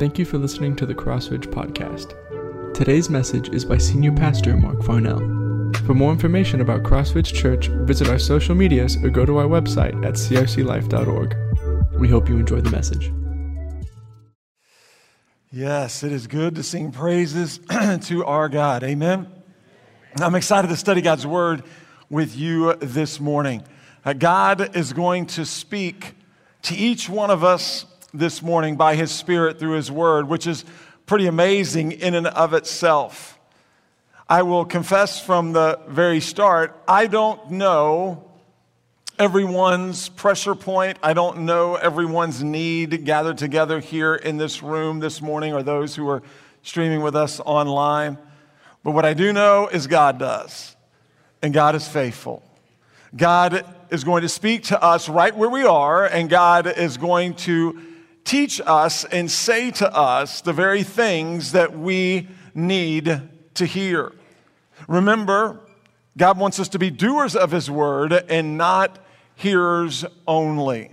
Thank you for listening to the Crossridge Podcast. Today's message is by Senior Pastor Mark Farnell. For more information about Crossridge Church, visit our social medias or go to our website at crclife.org. We hope you enjoy the message. Yes, it is good to sing praises to our God. Amen. I'm excited to study God's word with you this morning. Uh, God is going to speak to each one of us this morning by His Spirit through His Word, which is pretty amazing in and of itself. I will confess from the very start, I don't know everyone's pressure point. I don't know everyone's need gathered together here in this room this morning or those who are streaming with us online. But what I do know is God does, and God is faithful. God is going to speak to us right where we are, and God is going to teach us and say to us the very things that we need to hear. Remember, God wants us to be doers of His word and not hearers only.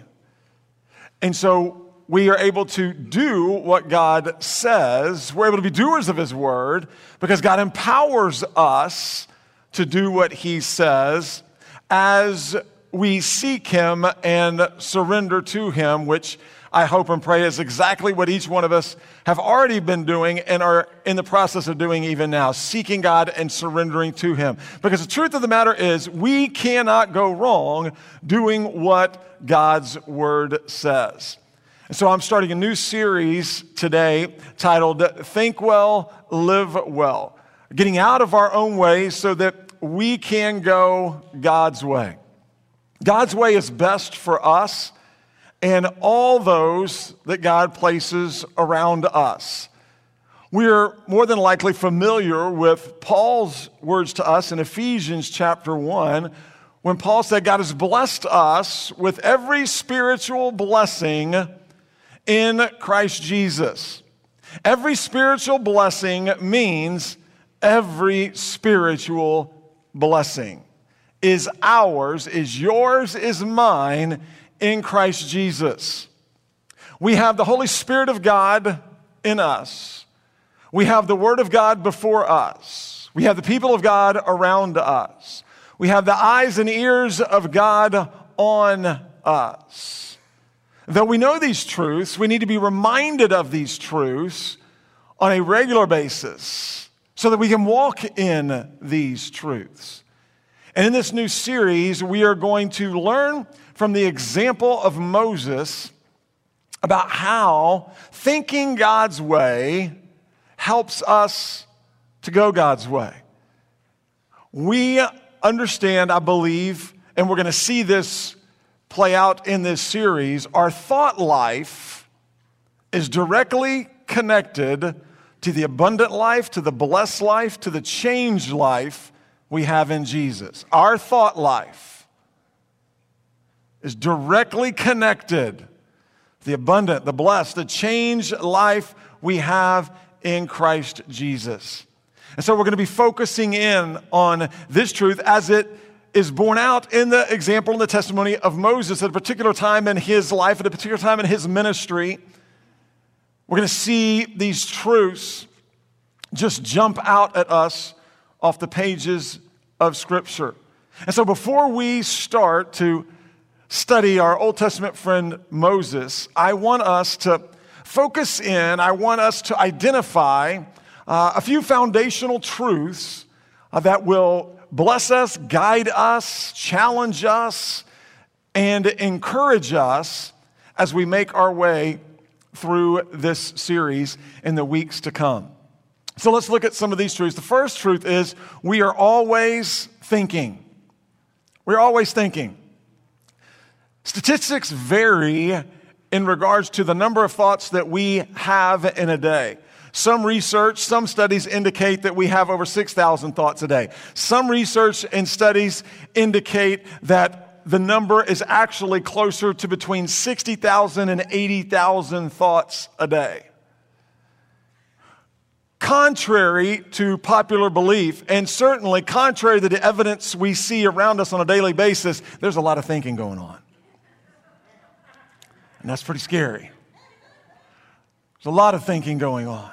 And so we are able to do what God says. We're able to be doers of His word because God empowers us to do what He says as we seek Him and surrender to Him, which I hope and pray is exactly what each one of us have already been doing and are in the process of doing even now, seeking God and surrendering to Him. Because the truth of the matter is, we cannot go wrong doing what God's Word says. And so I'm starting a new series today titled Think Well, Live Well, getting out of our own way so that we can go God's way. God's way is best for us and all those that God places around us. We're more than likely familiar with Paul's words to us in Ephesians chapter 1 when Paul said, God has blessed us with every spiritual blessing in Christ Jesus. Every spiritual blessing means every spiritual blessing is ours, is yours, is mine in Christ Jesus. We have the Holy Spirit of God in us. We have the Word of God before us. We have the people of God around us. We have the eyes and ears of God on us. Though we know these truths, we need to be reminded of these truths on a regular basis so that we can walk in these truths. And in this new series, we are going to learn from the example of Moses about how thinking God's way helps us to go God's way. We understand, I believe, and we're going to see this play out in this series, our thought life is directly connected to the abundant life, to the blessed life, to the changed life we have in Jesus. Our thought life is directly connected the abundant, the blessed, the changed life we have in Christ Jesus. And so we're going to be focusing in on this truth as it is borne out in the example and the testimony of Moses at a particular time in his life, at a particular time in his ministry. We're going to see these truths just jump out at us off the pages of Scripture. And so before we start to study our Old Testament friend Moses, I want us to focus in, I want us to identify uh, a few foundational truths uh, that will bless us, guide us, challenge us, and encourage us as we make our way through this series in the weeks to come. So let's look at some of these truths. The first truth is we are always thinking. We're always thinking. Statistics vary in regards to the number of thoughts that we have in a day. Some research, some studies indicate that we have over 6,000 thoughts a day. Some research and studies indicate that the number is actually closer to between 60,000 and 80,000 thoughts a day. Contrary to popular belief, and certainly contrary to the evidence we see around us on a daily basis, there's a lot of thinking going on. And that's pretty scary. There's a lot of thinking going on.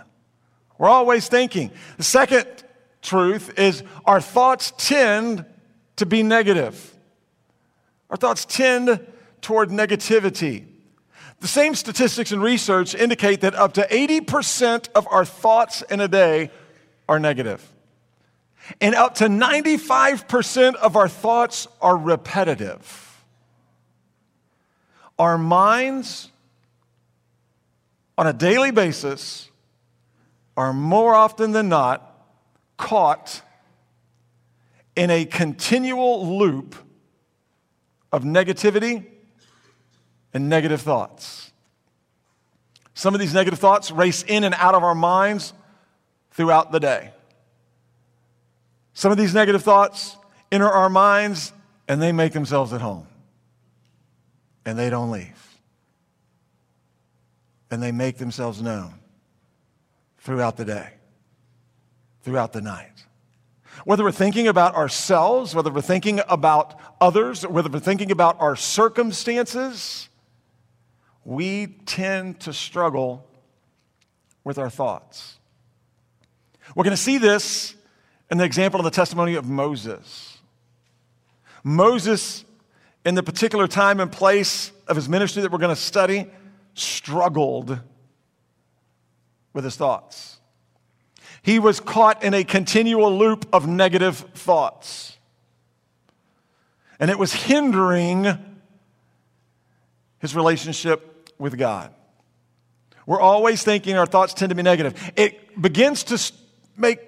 We're always thinking. The second truth is our thoughts tend to be negative. Our thoughts tend toward negativity. The same statistics and research indicate that up to 80% of our thoughts in a day are negative. And up to 95% of our thoughts are repetitive. Our minds, on a daily basis, are more often than not caught in a continual loop of negativity and negative thoughts. Some of these negative thoughts race in and out of our minds throughout the day. Some of these negative thoughts enter our minds and they make themselves at home. And they don't leave. And they make themselves known throughout the day, throughout the night. Whether we're thinking about ourselves, whether we're thinking about others, whether we're thinking about our circumstances, we tend to struggle with our thoughts. We're going to see this in the example of the testimony of Moses. Moses, in the particular time and place of his ministry that we're going to study, struggled with his thoughts. He was caught in a continual loop of negative thoughts. And it was hindering his relationship with God. We're always thinking our thoughts tend to be negative. It begins to make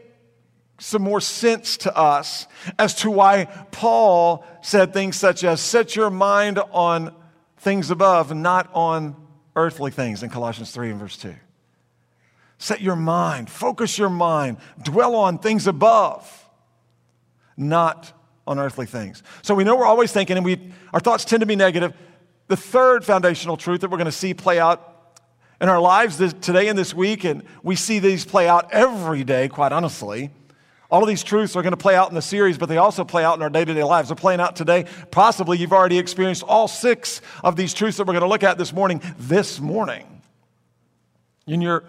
some more sense to us as to why Paul said things such as, Set your mind on things above, not on earthly things in Colossians 3 and verse 2. Set your mind, focus your mind, dwell on things above, not on earthly things. So we know we're always thinking, and we, our thoughts tend to be negative. The third foundational truth that we're going to see play out in our lives this, today and this week, and we see these play out every day, quite honestly. All of these truths are going to play out in the series, but they also play out in our day to day lives. They're playing out today. Possibly you've already experienced all six of these truths that we're going to look at this morning, this morning, in your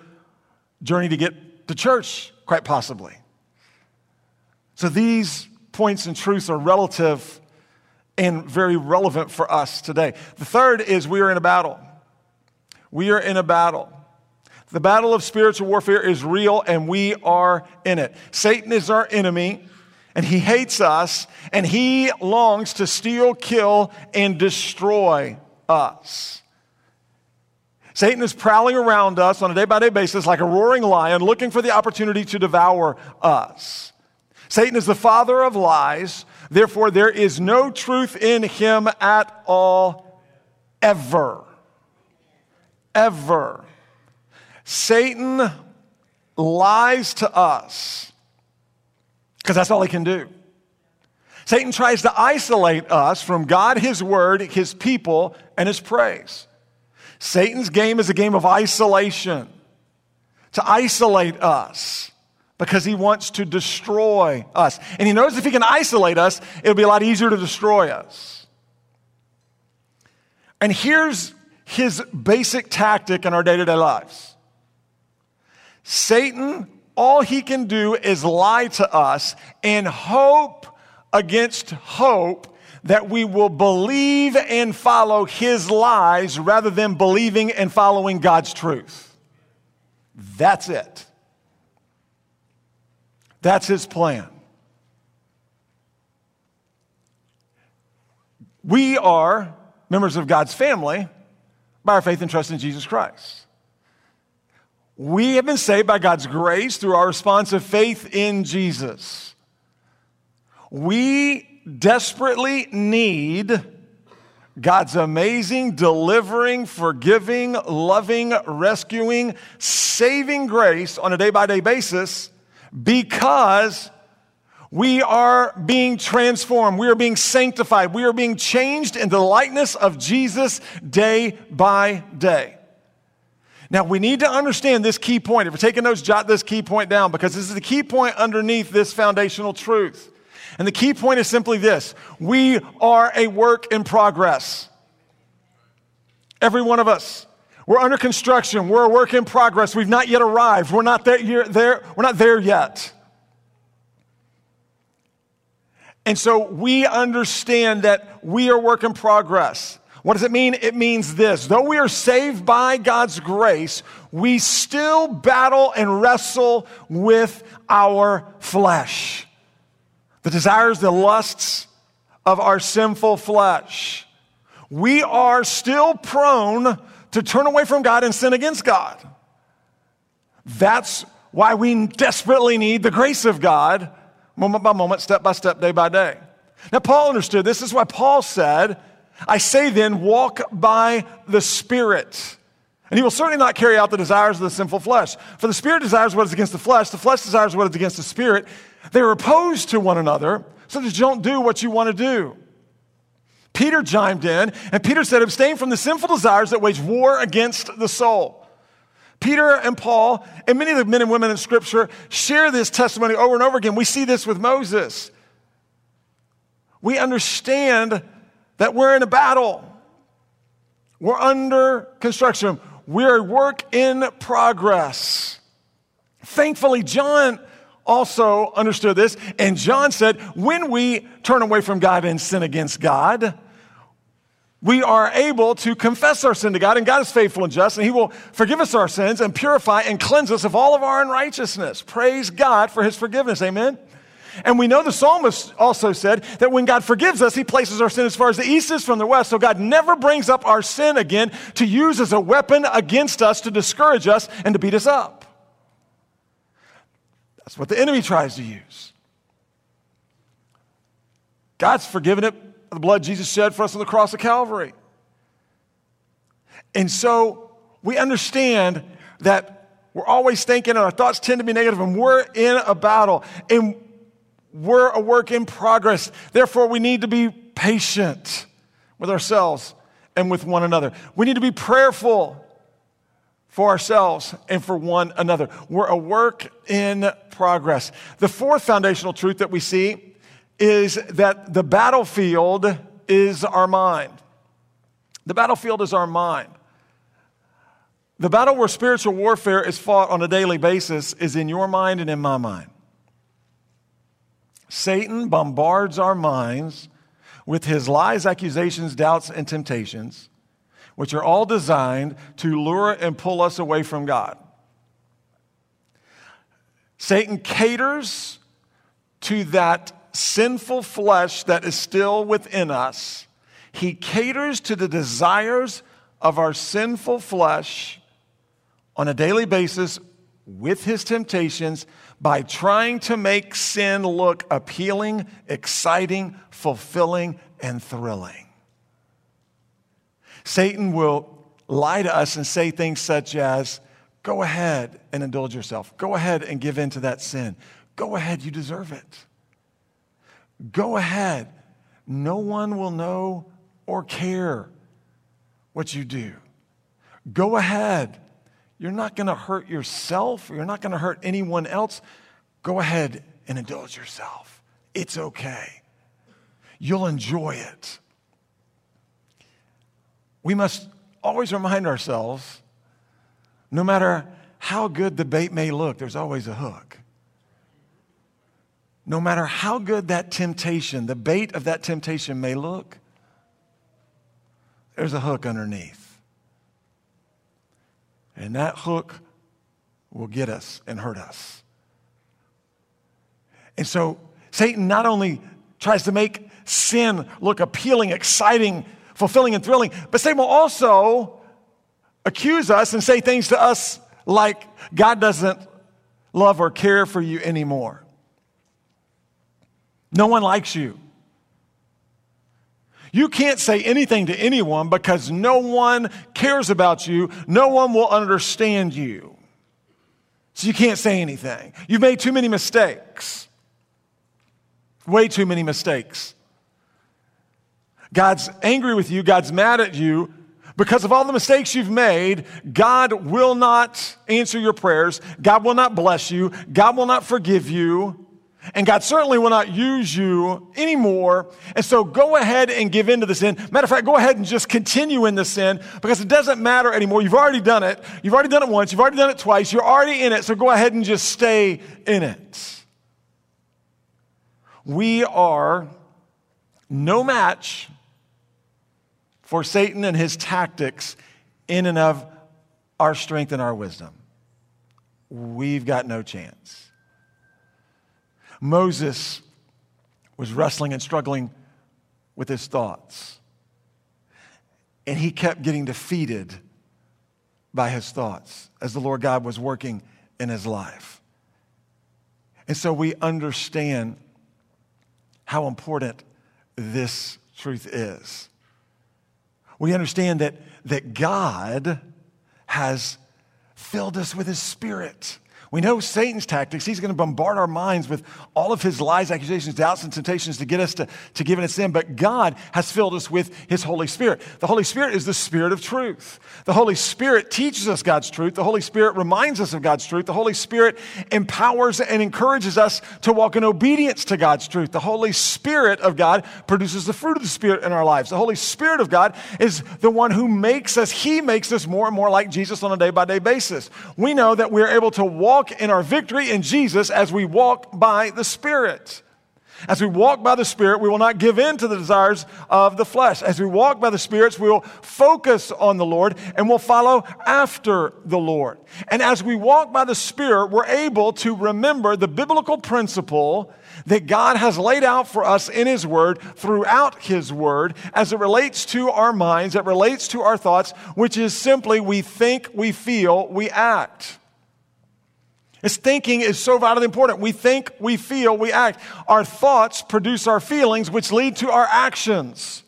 journey to get to church, quite possibly. So these points and truths are relative and very relevant for us today. The third is we are in a battle. We are in a battle. The battle of spiritual warfare is real and we are in it. Satan is our enemy and he hates us and he longs to steal, kill, and destroy us. Satan is prowling around us on a day by day basis like a roaring lion looking for the opportunity to devour us. Satan is the father of lies, therefore, there is no truth in him at all, ever. Ever. Satan lies to us because that's all he can do. Satan tries to isolate us from God, His Word, His people, and His praise. Satan's game is a game of isolation, to isolate us because he wants to destroy us. And he knows if he can isolate us, it'll be a lot easier to destroy us. And here's his basic tactic in our day to day lives Satan, all he can do is lie to us and hope against hope that we will believe and follow his lies rather than believing and following God's truth. That's it. That's his plan. We are members of God's family by our faith and trust in Jesus Christ. We have been saved by God's grace through our response of faith in Jesus. We desperately need God's amazing, delivering, forgiving, loving, rescuing, saving grace on a day by day basis because we are being transformed. We are being sanctified. We are being changed into the likeness of Jesus day by day. Now, we need to understand this key point. If you're taking notes, jot this key point down because this is the key point underneath this foundational truth. And the key point is simply this we are a work in progress. Every one of us. We're under construction. We're a work in progress. We've not yet arrived. We're not there, there, we're not there yet. And so we understand that we are work in progress. What does it mean? It means this. Though we are saved by God's grace, we still battle and wrestle with our flesh. The desires, the lusts of our sinful flesh. We are still prone to turn away from God and sin against God. That's why we desperately need the grace of God, moment by moment, step by step, day by day. Now, Paul understood this. This is why Paul said, I say then, walk by the Spirit. And he will certainly not carry out the desires of the sinful flesh. For the Spirit desires what is against the flesh, the flesh desires what is against the Spirit. They are opposed to one another, so that you don't do what you want to do. Peter chimed in, and Peter said, Abstain from the sinful desires that wage war against the soul. Peter and Paul, and many of the men and women in Scripture, share this testimony over and over again. We see this with Moses. We understand that we're in a battle, we're under construction, we're a work in progress. Thankfully, John also understood this, and John said, when we turn away from God and sin against God, we are able to confess our sin to God, and God is faithful and just, and He will forgive us our sins and purify and cleanse us of all of our unrighteousness. Praise God for His forgiveness. Amen. And we know the psalmist also said that when God forgives us, he places our sin as far as the east is from the west. So God never brings up our sin again to use as a weapon against us to discourage us and to beat us up. That's what the enemy tries to use. God's forgiven it the blood Jesus shed for us on the cross of Calvary. And so we understand that we're always thinking, and our thoughts tend to be negative, and we're in a battle. And we're a work in progress. Therefore, we need to be patient with ourselves and with one another. We need to be prayerful for ourselves and for one another. We're a work in progress. The fourth foundational truth that we see is that the battlefield is our mind. The battlefield is our mind. The battle where spiritual warfare is fought on a daily basis is in your mind and in my mind. Satan bombards our minds with his lies, accusations, doubts, and temptations, which are all designed to lure and pull us away from God. Satan caters to that sinful flesh that is still within us. He caters to the desires of our sinful flesh on a daily basis with his temptations by trying to make sin look appealing, exciting, fulfilling, and thrilling. Satan will lie to us and say things such as, Go ahead and indulge yourself. Go ahead and give in to that sin. Go ahead, you deserve it. Go ahead. No one will know or care what you do. Go ahead. You're not going to hurt yourself, or you're not going to hurt anyone else. Go ahead and indulge yourself. It's okay. You'll enjoy it. We must always remind ourselves no matter how good the bait may look, there's always a hook. No matter how good that temptation, the bait of that temptation may look, there's a hook underneath. And that hook will get us and hurt us. And so Satan not only tries to make sin look appealing, exciting, fulfilling, and thrilling, but Satan will also accuse us and say things to us like God doesn't love or care for you anymore. No one likes you. You can't say anything to anyone because no one cares about you. No one will understand you. So you can't say anything. You've made too many mistakes. Way too many mistakes. God's angry with you. God's mad at you. Because of all the mistakes you've made, God will not answer your prayers. God will not bless you. God will not forgive you. And God certainly will not use you anymore. And so go ahead and give in to the sin. Matter of fact, go ahead and just continue in the sin because it doesn't matter anymore. You've already done it. You've already done it once. You've already done it twice. You're already in it. So go ahead and just stay in it. We are no match for Satan and his tactics in and of our strength and our wisdom. We've got no chance. Moses was wrestling and struggling with his thoughts. And he kept getting defeated by his thoughts as the Lord God was working in his life. And so we understand how important this truth is. We understand that, that God has filled us with his spirit. We know Satan's tactics. He's going to bombard our minds with all of his lies, accusations, doubts, and temptations to get us to, to give in a sin. But God has filled us with his Holy Spirit. The Holy Spirit is the Spirit of truth. The Holy Spirit teaches us God's truth. The Holy Spirit reminds us of God's truth. The Holy Spirit empowers and encourages us to walk in obedience to God's truth. The Holy Spirit of God produces the fruit of the Spirit in our lives. The Holy Spirit of God is the one who makes us, He makes us more and more like Jesus on a day by day basis. We know that we're able to walk walk in our victory in Jesus as we walk by the Spirit. As we walk by the Spirit, we will not give in to the desires of the flesh. As we walk by the Spirits, we will focus on the Lord and we'll follow after the Lord. And as we walk by the Spirit, we're able to remember the biblical principle that God has laid out for us in His Word throughout His Word as it relates to our minds, it relates to our thoughts, which is simply we think, we feel, we act. This thinking is so vitally important. We think, we feel, we act. Our thoughts produce our feelings, which lead to our actions.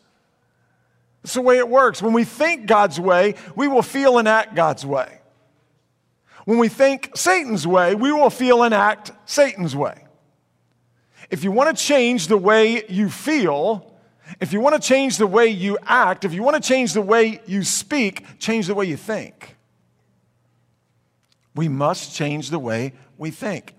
It's the way it works. When we think God's way, we will feel and act God's way. When we think Satan's way, we will feel and act Satan's way. If you want to change the way you feel, if you want to change the way you act, if you want to change the way you speak, change the way you think. We must change the way we think.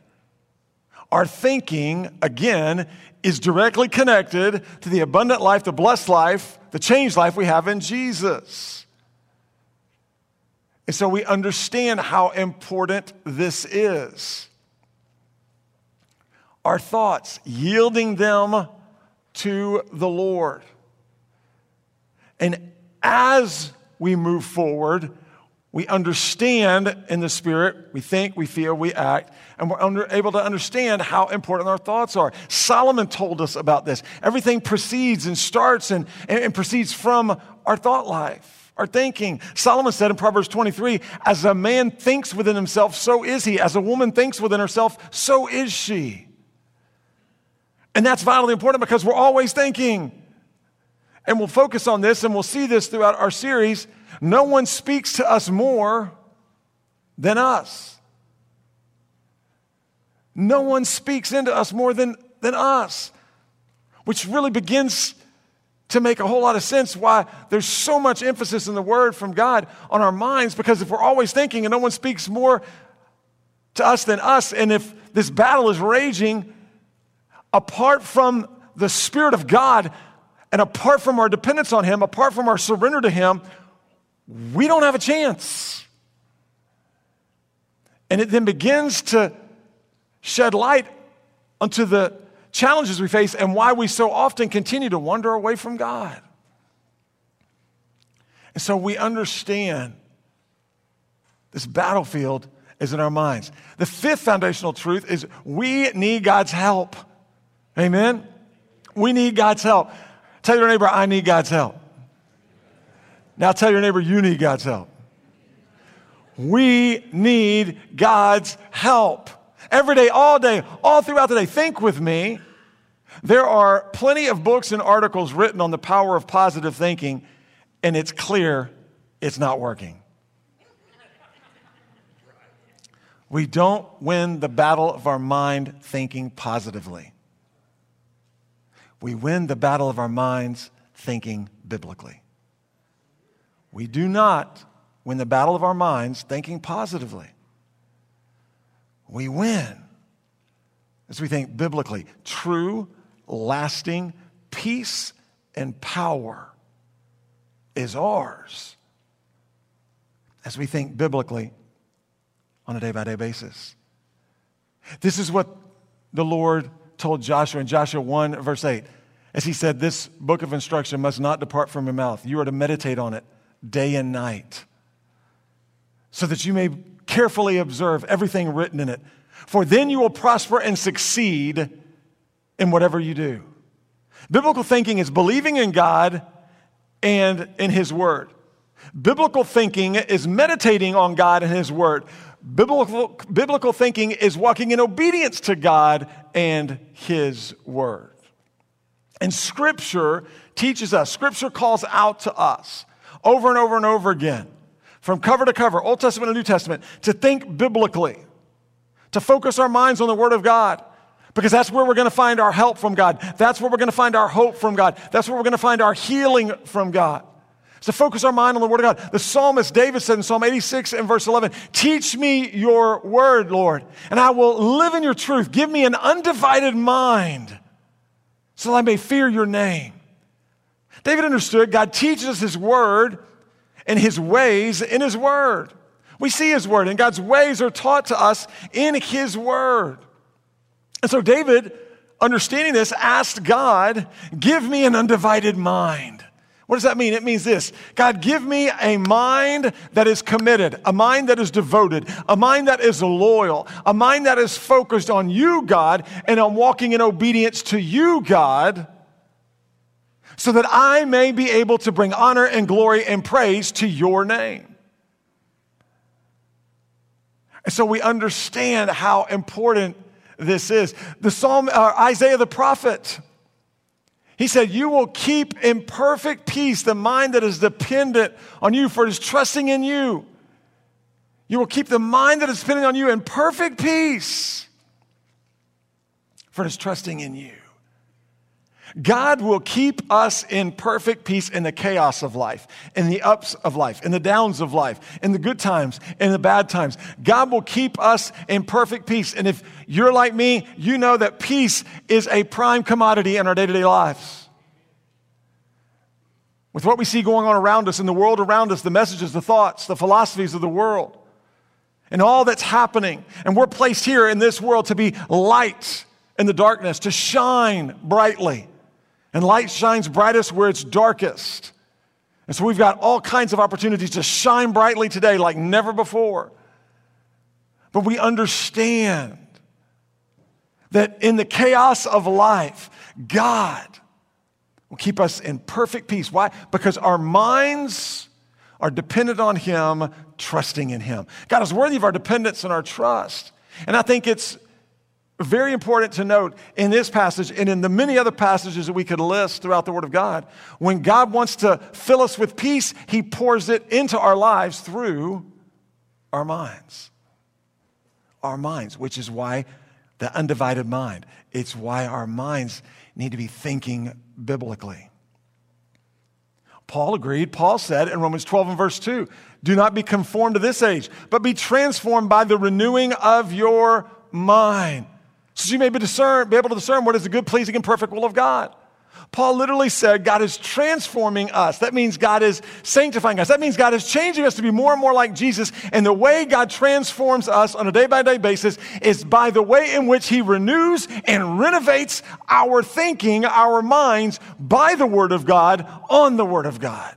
Our thinking, again, is directly connected to the abundant life, the blessed life, the changed life we have in Jesus. And so we understand how important this is. Our thoughts, yielding them to the Lord. And as we move forward, we understand in the Spirit, we think, we feel, we act, and we're under, able to understand how important our thoughts are. Solomon told us about this. Everything proceeds and starts and, and, and proceeds from our thought life, our thinking. Solomon said in Proverbs 23 As a man thinks within himself, so is he. As a woman thinks within herself, so is she. And that's vitally important because we're always thinking. And we'll focus on this and we'll see this throughout our series no one speaks to us more than us. No one speaks into us more than, than us, which really begins to make a whole lot of sense why there's so much emphasis in the word from God on our minds because if we're always thinking and no one speaks more to us than us, and if this battle is raging apart from the Spirit of God and apart from our dependence on Him, apart from our surrender to Him, we don't have a chance. And it then begins to shed light onto the challenges we face and why we so often continue to wander away from God. And so we understand this battlefield is in our minds. The fifth foundational truth is we need God's help. Amen? We need God's help. Tell your neighbor, I need God's help. Now tell your neighbor, you need God's help. We need God's help. Every day, all day, all throughout the day. Think with me. There are plenty of books and articles written on the power of positive thinking, and it's clear it's not working. We don't win the battle of our mind thinking positively. We win the battle of our minds thinking biblically. We do not win the battle of our minds thinking positively. We win as we think biblically, true, lasting peace and power is ours as we think biblically on a day by day basis. This is what the Lord told Joshua in Joshua 1, verse 8, as he said, This book of instruction must not depart from your mouth. You are to meditate on it day and night, so that you may carefully observe everything written in it. For then you will prosper and succeed in whatever you do. Biblical thinking is believing in God and in His Word. Biblical thinking is meditating on God and His Word. Biblical, biblical thinking is walking in obedience to God and His Word. And Scripture teaches us, Scripture calls out to us over and over and over again, from cover to cover, Old Testament and New Testament, to think biblically, to focus our minds on the Word of God. Because that's where we're going to find our help from God. That's where we're going to find our hope from God. That's where we're going to find our healing from God to focus our mind on the Word of God. The psalmist David said in Psalm 86 and verse 11, Teach me your word, Lord, and I will live in your truth. Give me an undivided mind so that I may fear your name. David understood God teaches us his word and his ways in his word. We see his word, and God's ways are taught to us in his word. And so David, understanding this, asked God, Give me an undivided mind. What does that mean? It means this God, give me a mind that is committed, a mind that is devoted, a mind that is loyal, a mind that is focused on you, God, and on walking in obedience to you, God, so that I may be able to bring honor and glory and praise to your name. And so we understand how important this is. The Psalm, uh, Isaiah the prophet, he said, You will keep in perfect peace the mind that is dependent on you, for it is trusting in you. You will keep the mind that is dependent on you in perfect peace, for it is trusting in you. God will keep us in perfect peace in the chaos of life, in the ups of life, in the downs of life, in the good times, in the bad times. God will keep us in perfect peace. And if you're like me, you know that peace is a prime commodity in our day to day lives. With what we see going on around us, in the world around us, the messages, the thoughts, the philosophies of the world, and all that's happening. And we're placed here in this world to be light in the darkness, to shine brightly. And light shines brightest where it's darkest. And so we've got all kinds of opportunities to shine brightly today like never before. But we understand that in the chaos of life, God will keep us in perfect peace. Why? Because our minds are dependent on Him, trusting in Him. God is worthy of our dependence and our trust. And I think it's very important to note in this passage and in the many other passages that we could list throughout the Word of God, when God wants to fill us with peace, He pours it into our lives through our minds. Our minds, which is why the undivided mind, it's why our minds need to be thinking biblically. Paul agreed. Paul said in Romans 12 and verse 2 Do not be conformed to this age, but be transformed by the renewing of your mind so you may be, discern, be able to discern what is the good, pleasing, and perfect will of God. Paul literally said God is transforming us. That means God is sanctifying us. That means God is changing us to be more and more like Jesus. And the way God transforms us on a day by day basis is by the way in which He renews and renovates our thinking, our minds by the Word of God on the Word of God.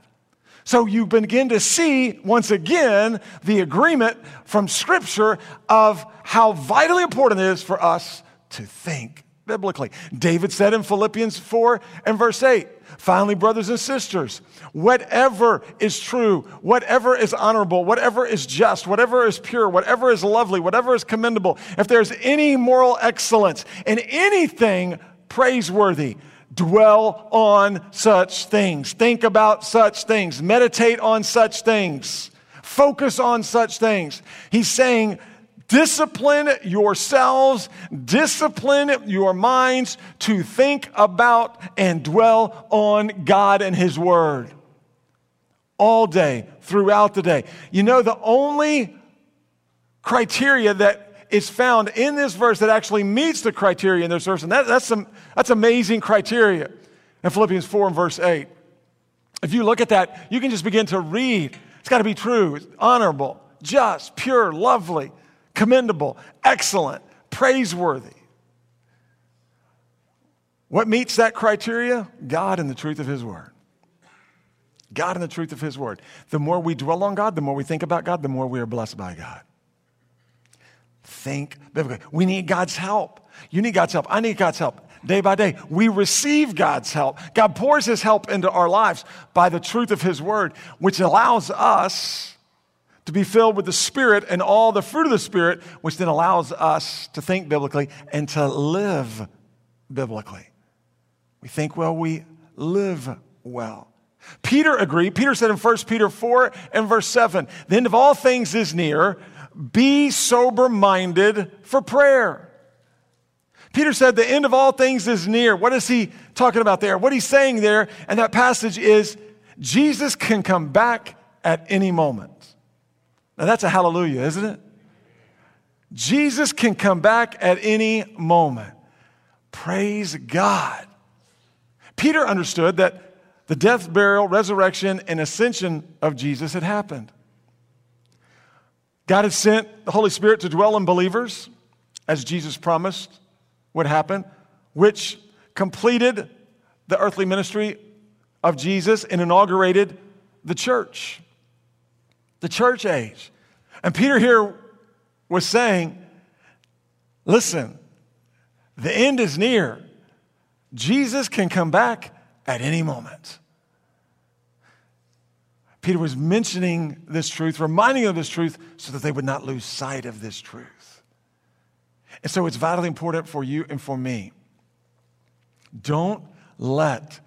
So you begin to see once again the agreement from Scripture of how vitally important it is for us to think biblically. David said in Philippians 4 and verse 8, finally, brothers and sisters, whatever is true, whatever is honorable, whatever is just, whatever is pure, whatever is lovely, whatever is commendable, if there's any moral excellence and anything praiseworthy, dwell on such things. Think about such things. Meditate on such things. Focus on such things. He's saying, Discipline yourselves, discipline your minds to think about and dwell on God and His Word all day, throughout the day. You know, the only criteria that is found in this verse that actually meets the criteria in this verse. And that, that's, some, that's amazing criteria in Philippians 4 and verse 8. If you look at that, you can just begin to read. It's got to be true, it's honorable, just, pure, lovely, commendable, excellent, praiseworthy. What meets that criteria? God and the truth of His Word. God and the truth of His Word. The more we dwell on God, the more we think about God, the more we are blessed by God. Think biblically. We need God's help. You need God's help. I need God's help day by day. We receive God's help. God pours His help into our lives by the truth of His Word, which allows us to be filled with the Spirit and all the fruit of the Spirit, which then allows us to think biblically and to live biblically. We think well, we live well. Peter agreed. Peter said in 1 Peter 4 and verse 7 the end of all things is near. Be sober minded for prayer. Peter said the end of all things is near. What is he talking about there? What he's saying there and that passage is Jesus can come back at any moment. Now that's a hallelujah, isn't it? Jesus can come back at any moment. Praise God. Peter understood that the death, burial, resurrection, and ascension of Jesus had happened. God had sent the Holy Spirit to dwell in believers, as Jesus promised would happen, which completed the earthly ministry of Jesus and inaugurated the church, the church age. And Peter here was saying, listen, the end is near. Jesus can come back at any moment. Peter was mentioning this truth, reminding of this truth, so that they would not lose sight of this truth. And so it's vitally important for you and for me. Don't let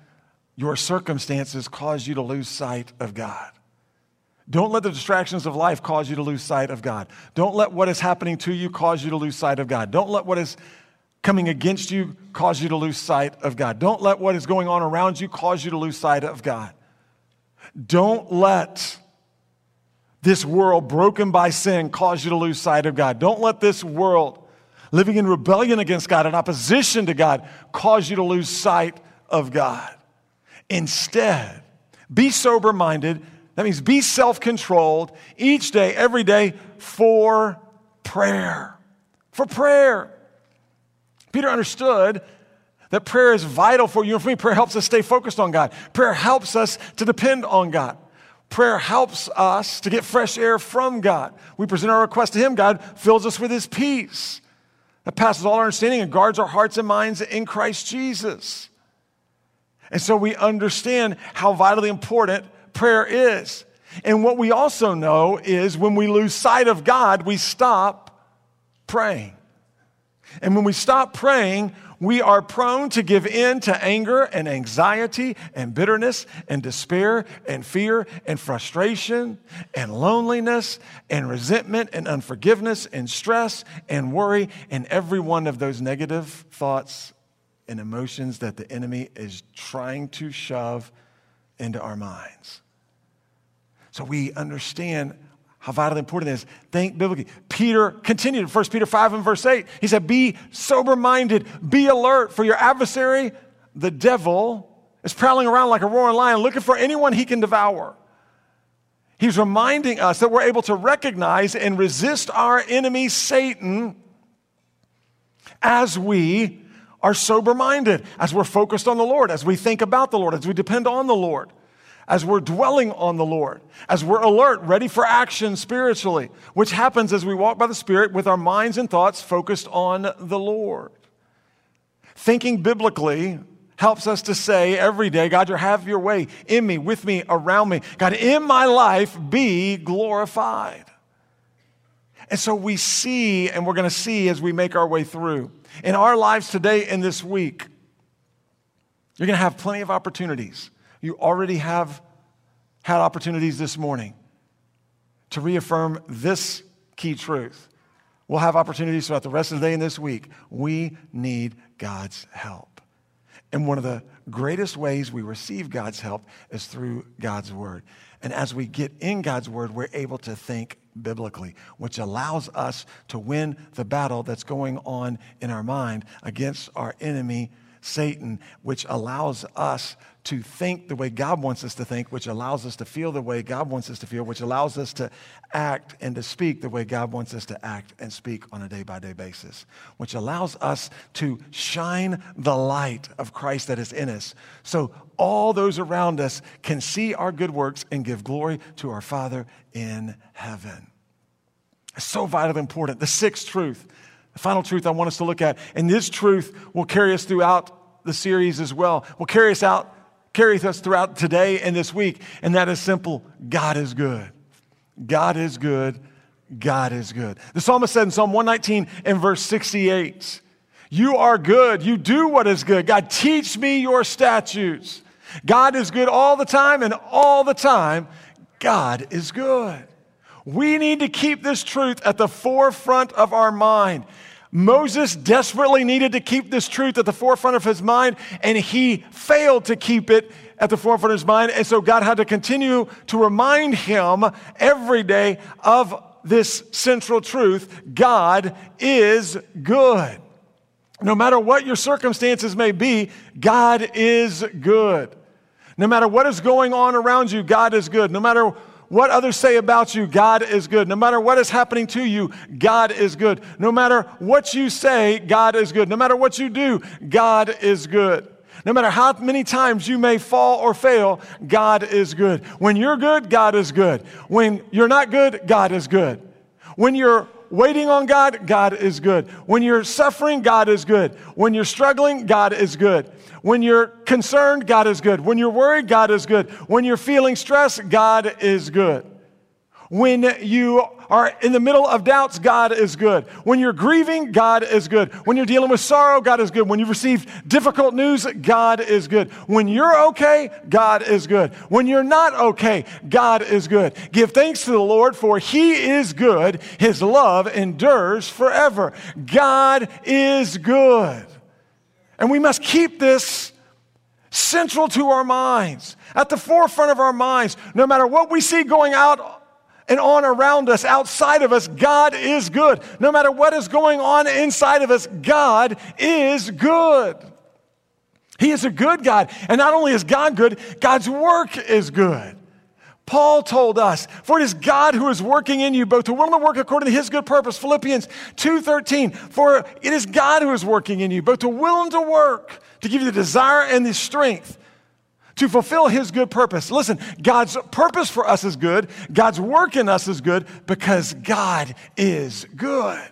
your circumstances cause you to lose sight of God. Don't let the distractions of life cause you to lose sight of God. Don't let what is happening to you cause you to lose sight of God. Don't let what is coming against you cause you to lose sight of God. Don't let what is going on around you cause you to lose sight of God. Don't let this world broken by sin cause you to lose sight of God. Don't let this world living in rebellion against God, in opposition to God, cause you to lose sight of God. Instead, be sober minded. That means be self controlled each day, every day for prayer. For prayer. Peter understood that prayer is vital for you and for me. Prayer helps us stay focused on God. Prayer helps us to depend on God. Prayer helps us to get fresh air from God. We present our request to Him. God fills us with His peace that passes all our understanding and guards our hearts and minds in Christ Jesus. And so we understand how vitally important prayer is. And what we also know is when we lose sight of God, we stop praying. And when we stop praying, we are prone to give in to anger and anxiety and bitterness and despair and fear and frustration and loneliness and resentment and unforgiveness and stress and worry and every one of those negative thoughts and emotions that the enemy is trying to shove into our minds. So we understand how vitally important it is. Think biblically. Peter continued in 1 Peter 5 and verse 8. He said, Be sober minded, be alert, for your adversary, the devil, is prowling around like a roaring lion looking for anyone he can devour. He's reminding us that we're able to recognize and resist our enemy, Satan, as we are sober minded, as we're focused on the Lord, as we think about the Lord, as we depend on the Lord as we're dwelling on the Lord, as we're alert, ready for action spiritually, which happens as we walk by the Spirit with our minds and thoughts focused on the Lord. Thinking biblically helps us to say every day, God, you have your way in me, with me, around me. God, in my life, be glorified. And so we see, and we're going to see as we make our way through. In our lives today and this week, you're going to have plenty of opportunities you already have had opportunities this morning to reaffirm this key truth. We'll have opportunities throughout the rest of the day and this week. We need God's help. And one of the greatest ways we receive God's help is through God's word. And as we get in God's word, we're able to think biblically, which allows us to win the battle that's going on in our mind against our enemy, Satan, which allows us to think the way God wants us to think, which allows us to feel the way God wants us to feel, which allows us to act and to speak the way God wants us to act and speak on a day by day basis, which allows us to shine the light of Christ that is in us. So all those around us can see our good works and give glory to our Father in heaven. It's so vitally important. The sixth truth, the final truth I want us to look at, and this truth will carry us throughout the series as well, will carry us out carries us throughout today and this week, and that is simple God is good. God is good. God is good. The psalmist said in Psalm 119 and verse 68, You are good. You do what is good. God, teach me your statutes. God is good all the time, and all the time, God is good. We need to keep this truth at the forefront of our mind. Moses desperately needed to keep this truth at the forefront of his mind, and he failed to keep it at the forefront of his mind. And so God had to continue to remind him every day of this central truth God is good. No matter what your circumstances may be, God is good. No matter what is going on around you, God is good. No matter what others say about you, God is good. No matter what is happening to you, God is good. No matter what you say, God is good. No matter what you do, God is good. No matter how many times you may fall or fail, God is good. When you're good, God is good. When you're not good, God is good. When you're waiting on God, God is good. When you're suffering, God is good. When you're struggling, God is good. When you're concerned, God is good. When you're worried, God is good. When you're feeling stress, God is good. When you are in the middle of doubts, God is good. When you're grieving, God is good. When you're dealing with sorrow, God is good. When you've received difficult news, God is good. When you're okay, God is good. When you're not okay, God is good. Give thanks to the Lord, for he is good. His love endures forever. God is good. And we must keep this central to our minds, at the forefront of our minds. No matter what we see going out and on around us, outside of us, God is good. No matter what is going on inside of us, God is good. He is a good God. And not only is God good, God's work is good. Paul told us, for it is God who is working in you both to will and to work according to his good purpose. Philippians 2.13, for it is God who is working in you both to will and to work, to give you the desire and the strength to fulfill his good purpose. Listen, God's purpose for us is good. God's work in us is good because God is good.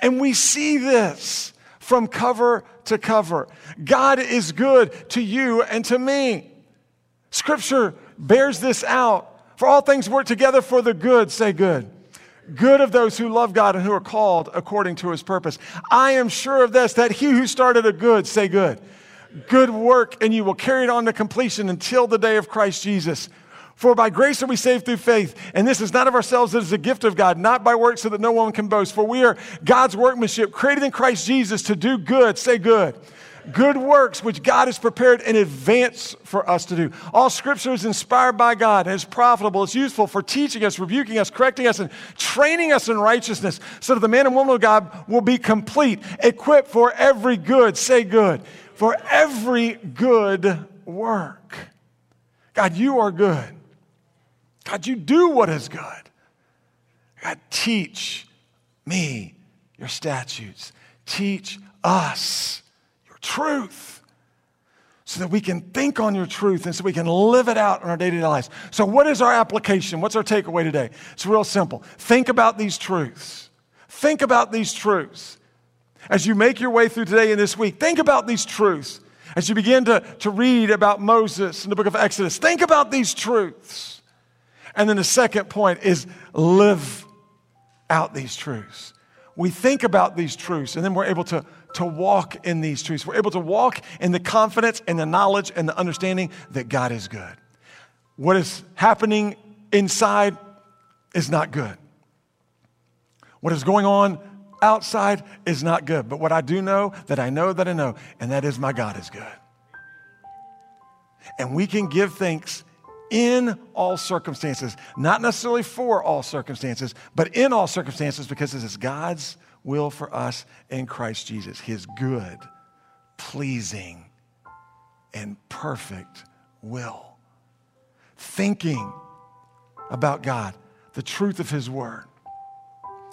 And we see this from cover to cover. God is good to you and to me. Scripture bears this out. For all things work together for the good, say good. Good of those who love God and who are called according to his purpose. I am sure of this, that he who started a good, say good. Good work, and you will carry it on to completion until the day of Christ Jesus. For by grace are we saved through faith, and this is not of ourselves, it is a gift of God, not by works so that no one can boast. For we are God's workmanship, created in Christ Jesus to do good, say good good works which God has prepared in advance for us to do. All scripture is inspired by God and is profitable. It's useful for teaching us, rebuking us, correcting us, and training us in righteousness so that the man and woman of God will be complete, equipped for every good, say good, for every good work. God, you are good. God, you do what is good. God, teach me your statutes. Teach us truth so that we can think on your truth and so we can live it out in our day to day lives. So, what is our application? What's our takeaway today? It's real simple. Think about these truths. Think about these truths. As you make your way through today and this week, think about these truths. As you begin to, to read about Moses in the book of Exodus, think about these truths. And then the second point is live out these truths. We think about these truths and then we're able to to walk in these truths. We're able to walk in the confidence and the knowledge and the understanding that God is good. What is happening inside is not good. What is going on outside is not good. But what I do know, that I know that I know, and that is my God is good. And we can give thanks in all circumstances, not necessarily for all circumstances, but in all circumstances because this is God's will for us in Christ Jesus, his good, pleasing, and perfect will. Thinking about God, the truth of his word,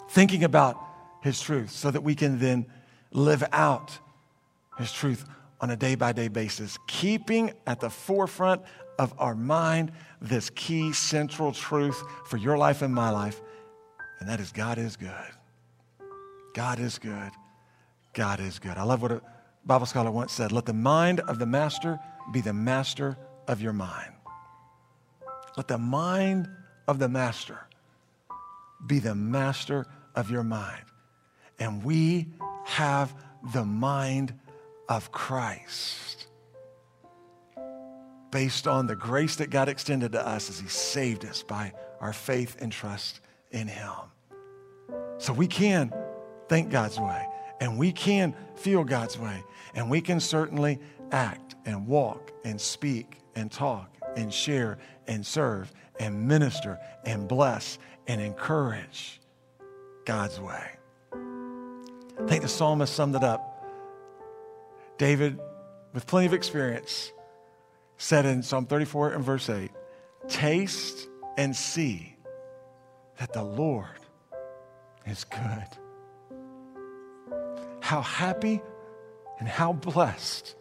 thinking about his truth so that we can then live out his truth on a day by day basis, keeping at the forefront of our mind this key central truth for your life and my life, and that is God is good. God is good. God is good. I love what a Bible scholar once said let the mind of the master be the master of your mind. Let the mind of the master be the master of your mind. And we have the mind of Christ based on the grace that God extended to us as He saved us by our faith and trust in Him. So we can think God's way, and we can feel God's way, and we can certainly act and walk and speak and talk and share and serve and minister and bless and encourage God's way. I think the psalmist summed it up. David, with plenty of experience, said in Psalm 34 and verse 8 Taste and see that the Lord is good. How happy and how blessed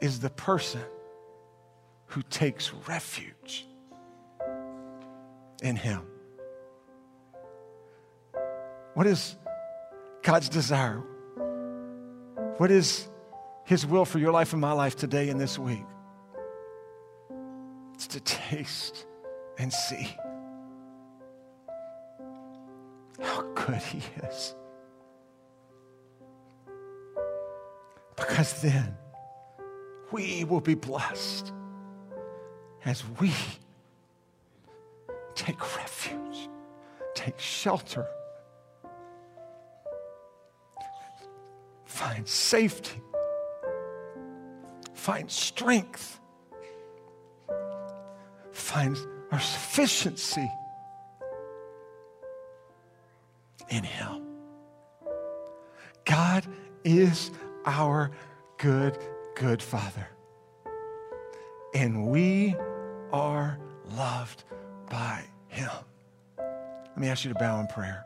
is the person who takes refuge in Him. What is God's desire? What is His will for your life and my life today and this week? It's to taste and see how good He is. Because then we will be blessed as we take refuge, take shelter, find safety, find strength, find our sufficiency in Him. God is our good, good Father. And we are loved by Him. Let me ask you to bow in prayer.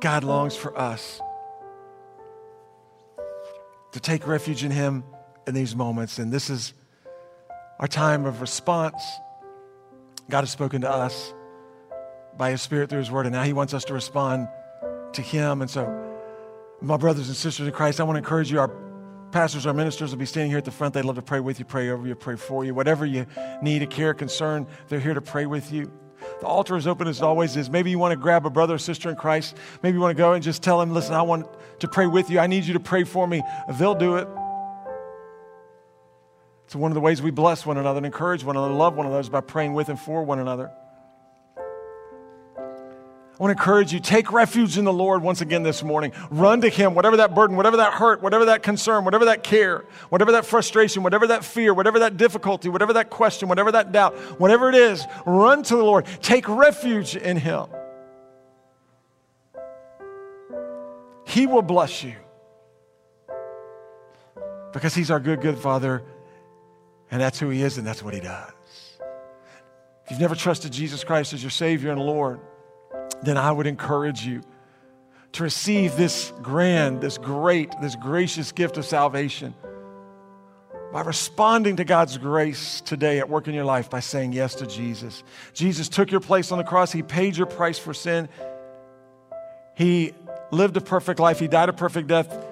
God longs for us to take refuge in Him in these moments. And this is our time of response. God has spoken to us by His Spirit through His Word, and now He wants us to respond to Him. And so, my brothers and sisters in Christ, I want to encourage you. Our pastors, our ministers will be standing here at the front. They'd love to pray with you, pray over you, pray for you. Whatever you need, a care, concern, they're here to pray with you. The altar is open as it always is. Maybe you want to grab a brother or sister in Christ. Maybe you want to go and just tell them, listen, I want to pray with you. I need you to pray for me. They'll do it. It's one of the ways we bless one another and encourage one another, love one another is by praying with and for one another. I want to encourage you take refuge in the Lord once again this morning. Run to Him, whatever that burden, whatever that hurt, whatever that concern, whatever that care, whatever that frustration, whatever that fear, whatever that difficulty, whatever that question, whatever that doubt, whatever it is, run to the Lord. Take refuge in Him. He will bless you because He's our good, good Father, and that's who He is, and that's what He does. If you've never trusted Jesus Christ as your Savior and Lord, then I would encourage you to receive this grand, this great, this gracious gift of salvation by responding to God's grace today at work in your life by saying yes to Jesus. Jesus took your place on the cross, He paid your price for sin. He lived a perfect life, He died a perfect death.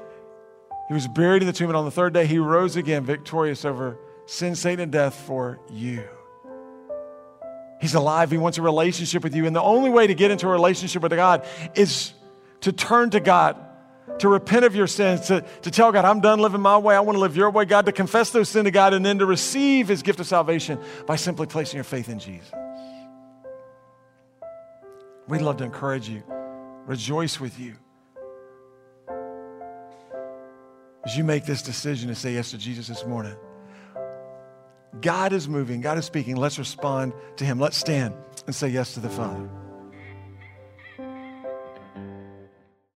He was buried in the tomb, and on the third day, He rose again, victorious over sin, Satan, and death for you. He's alive. He wants a relationship with you. And the only way to get into a relationship with God is to turn to God, to repent of your sins, to, to tell God, I'm done living my way. I want to live your way, God, to confess those sins to God, and then to receive his gift of salvation by simply placing your faith in Jesus. We'd love to encourage you, rejoice with you. as you make this decision to say yes to Jesus this morning, God is moving, God is speaking. Let's respond to Him. Let's stand and say yes to the Father.